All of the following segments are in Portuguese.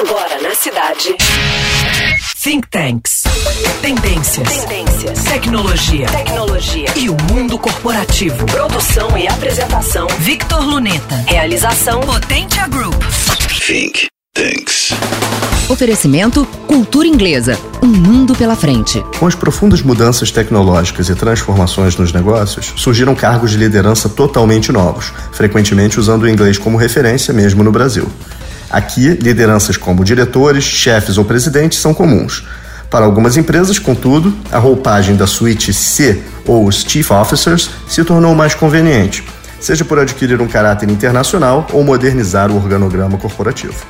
Agora na cidade. Think Tanks. Tendências. Tendências. Tecnologia. Tecnologia. E o mundo corporativo. Produção e apresentação. Victor Luneta. Realização Potentia Group. Think Tanks. Oferecimento Cultura Inglesa. Um mundo pela frente. Com as profundas mudanças tecnológicas e transformações nos negócios, surgiram cargos de liderança totalmente novos, frequentemente usando o inglês como referência mesmo no Brasil. Aqui, lideranças como diretores, chefes ou presidentes são comuns. Para algumas empresas, contudo, a roupagem da suíte C ou os Chief Officers se tornou mais conveniente, seja por adquirir um caráter internacional ou modernizar o organograma corporativo.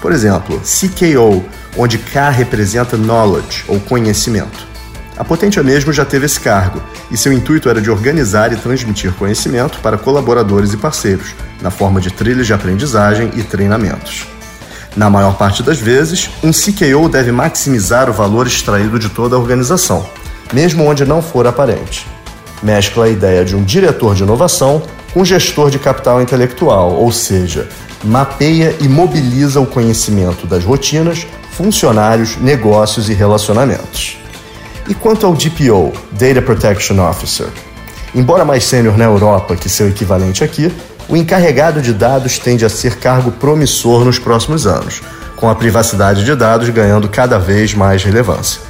Por exemplo, CKO, onde K representa knowledge ou conhecimento. A Potentia mesmo já teve esse cargo, e seu intuito era de organizar e transmitir conhecimento para colaboradores e parceiros, na forma de trilhas de aprendizagem e treinamentos. Na maior parte das vezes, um CKO deve maximizar o valor extraído de toda a organização, mesmo onde não for aparente. Mescla a ideia de um diretor de inovação com gestor de capital intelectual, ou seja, mapeia e mobiliza o conhecimento das rotinas, funcionários, negócios e relacionamentos. E quanto ao DPO, Data Protection Officer? Embora mais sênior na Europa que seu equivalente aqui, o encarregado de dados tende a ser cargo promissor nos próximos anos, com a privacidade de dados ganhando cada vez mais relevância.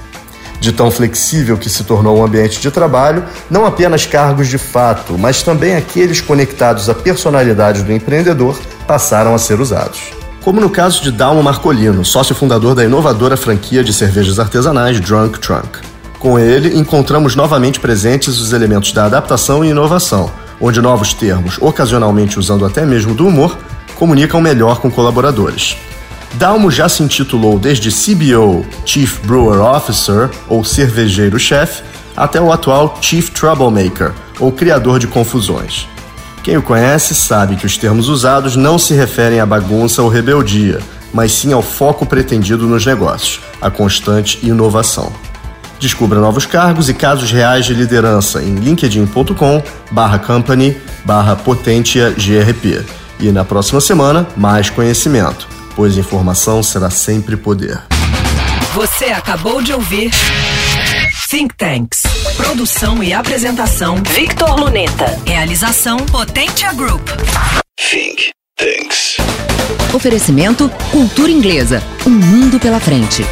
De tão flexível que se tornou o ambiente de trabalho, não apenas cargos de fato, mas também aqueles conectados à personalidade do empreendedor passaram a ser usados. Como no caso de Dalmo Marcolino, sócio fundador da inovadora franquia de cervejas artesanais Drunk Trunk. Com ele, encontramos novamente presentes os elementos da adaptação e inovação, onde novos termos, ocasionalmente usando até mesmo do humor, comunicam melhor com colaboradores. Dalmo já se intitulou desde CBO, Chief Brewer Officer, ou cervejeiro-chefe, até o atual Chief Troublemaker, ou criador de confusões. Quem o conhece sabe que os termos usados não se referem à bagunça ou rebeldia, mas sim ao foco pretendido nos negócios, a constante inovação. Descubra novos cargos e casos reais de liderança em linkedin.com barra company barra potentia GRP. E na próxima semana, mais conhecimento, pois informação será sempre poder. Você acabou de ouvir Think Tanks. Produção e apresentação Victor Luneta. Realização Potentia Group. Think Tanks. Oferecimento Cultura Inglesa. Um mundo pela frente.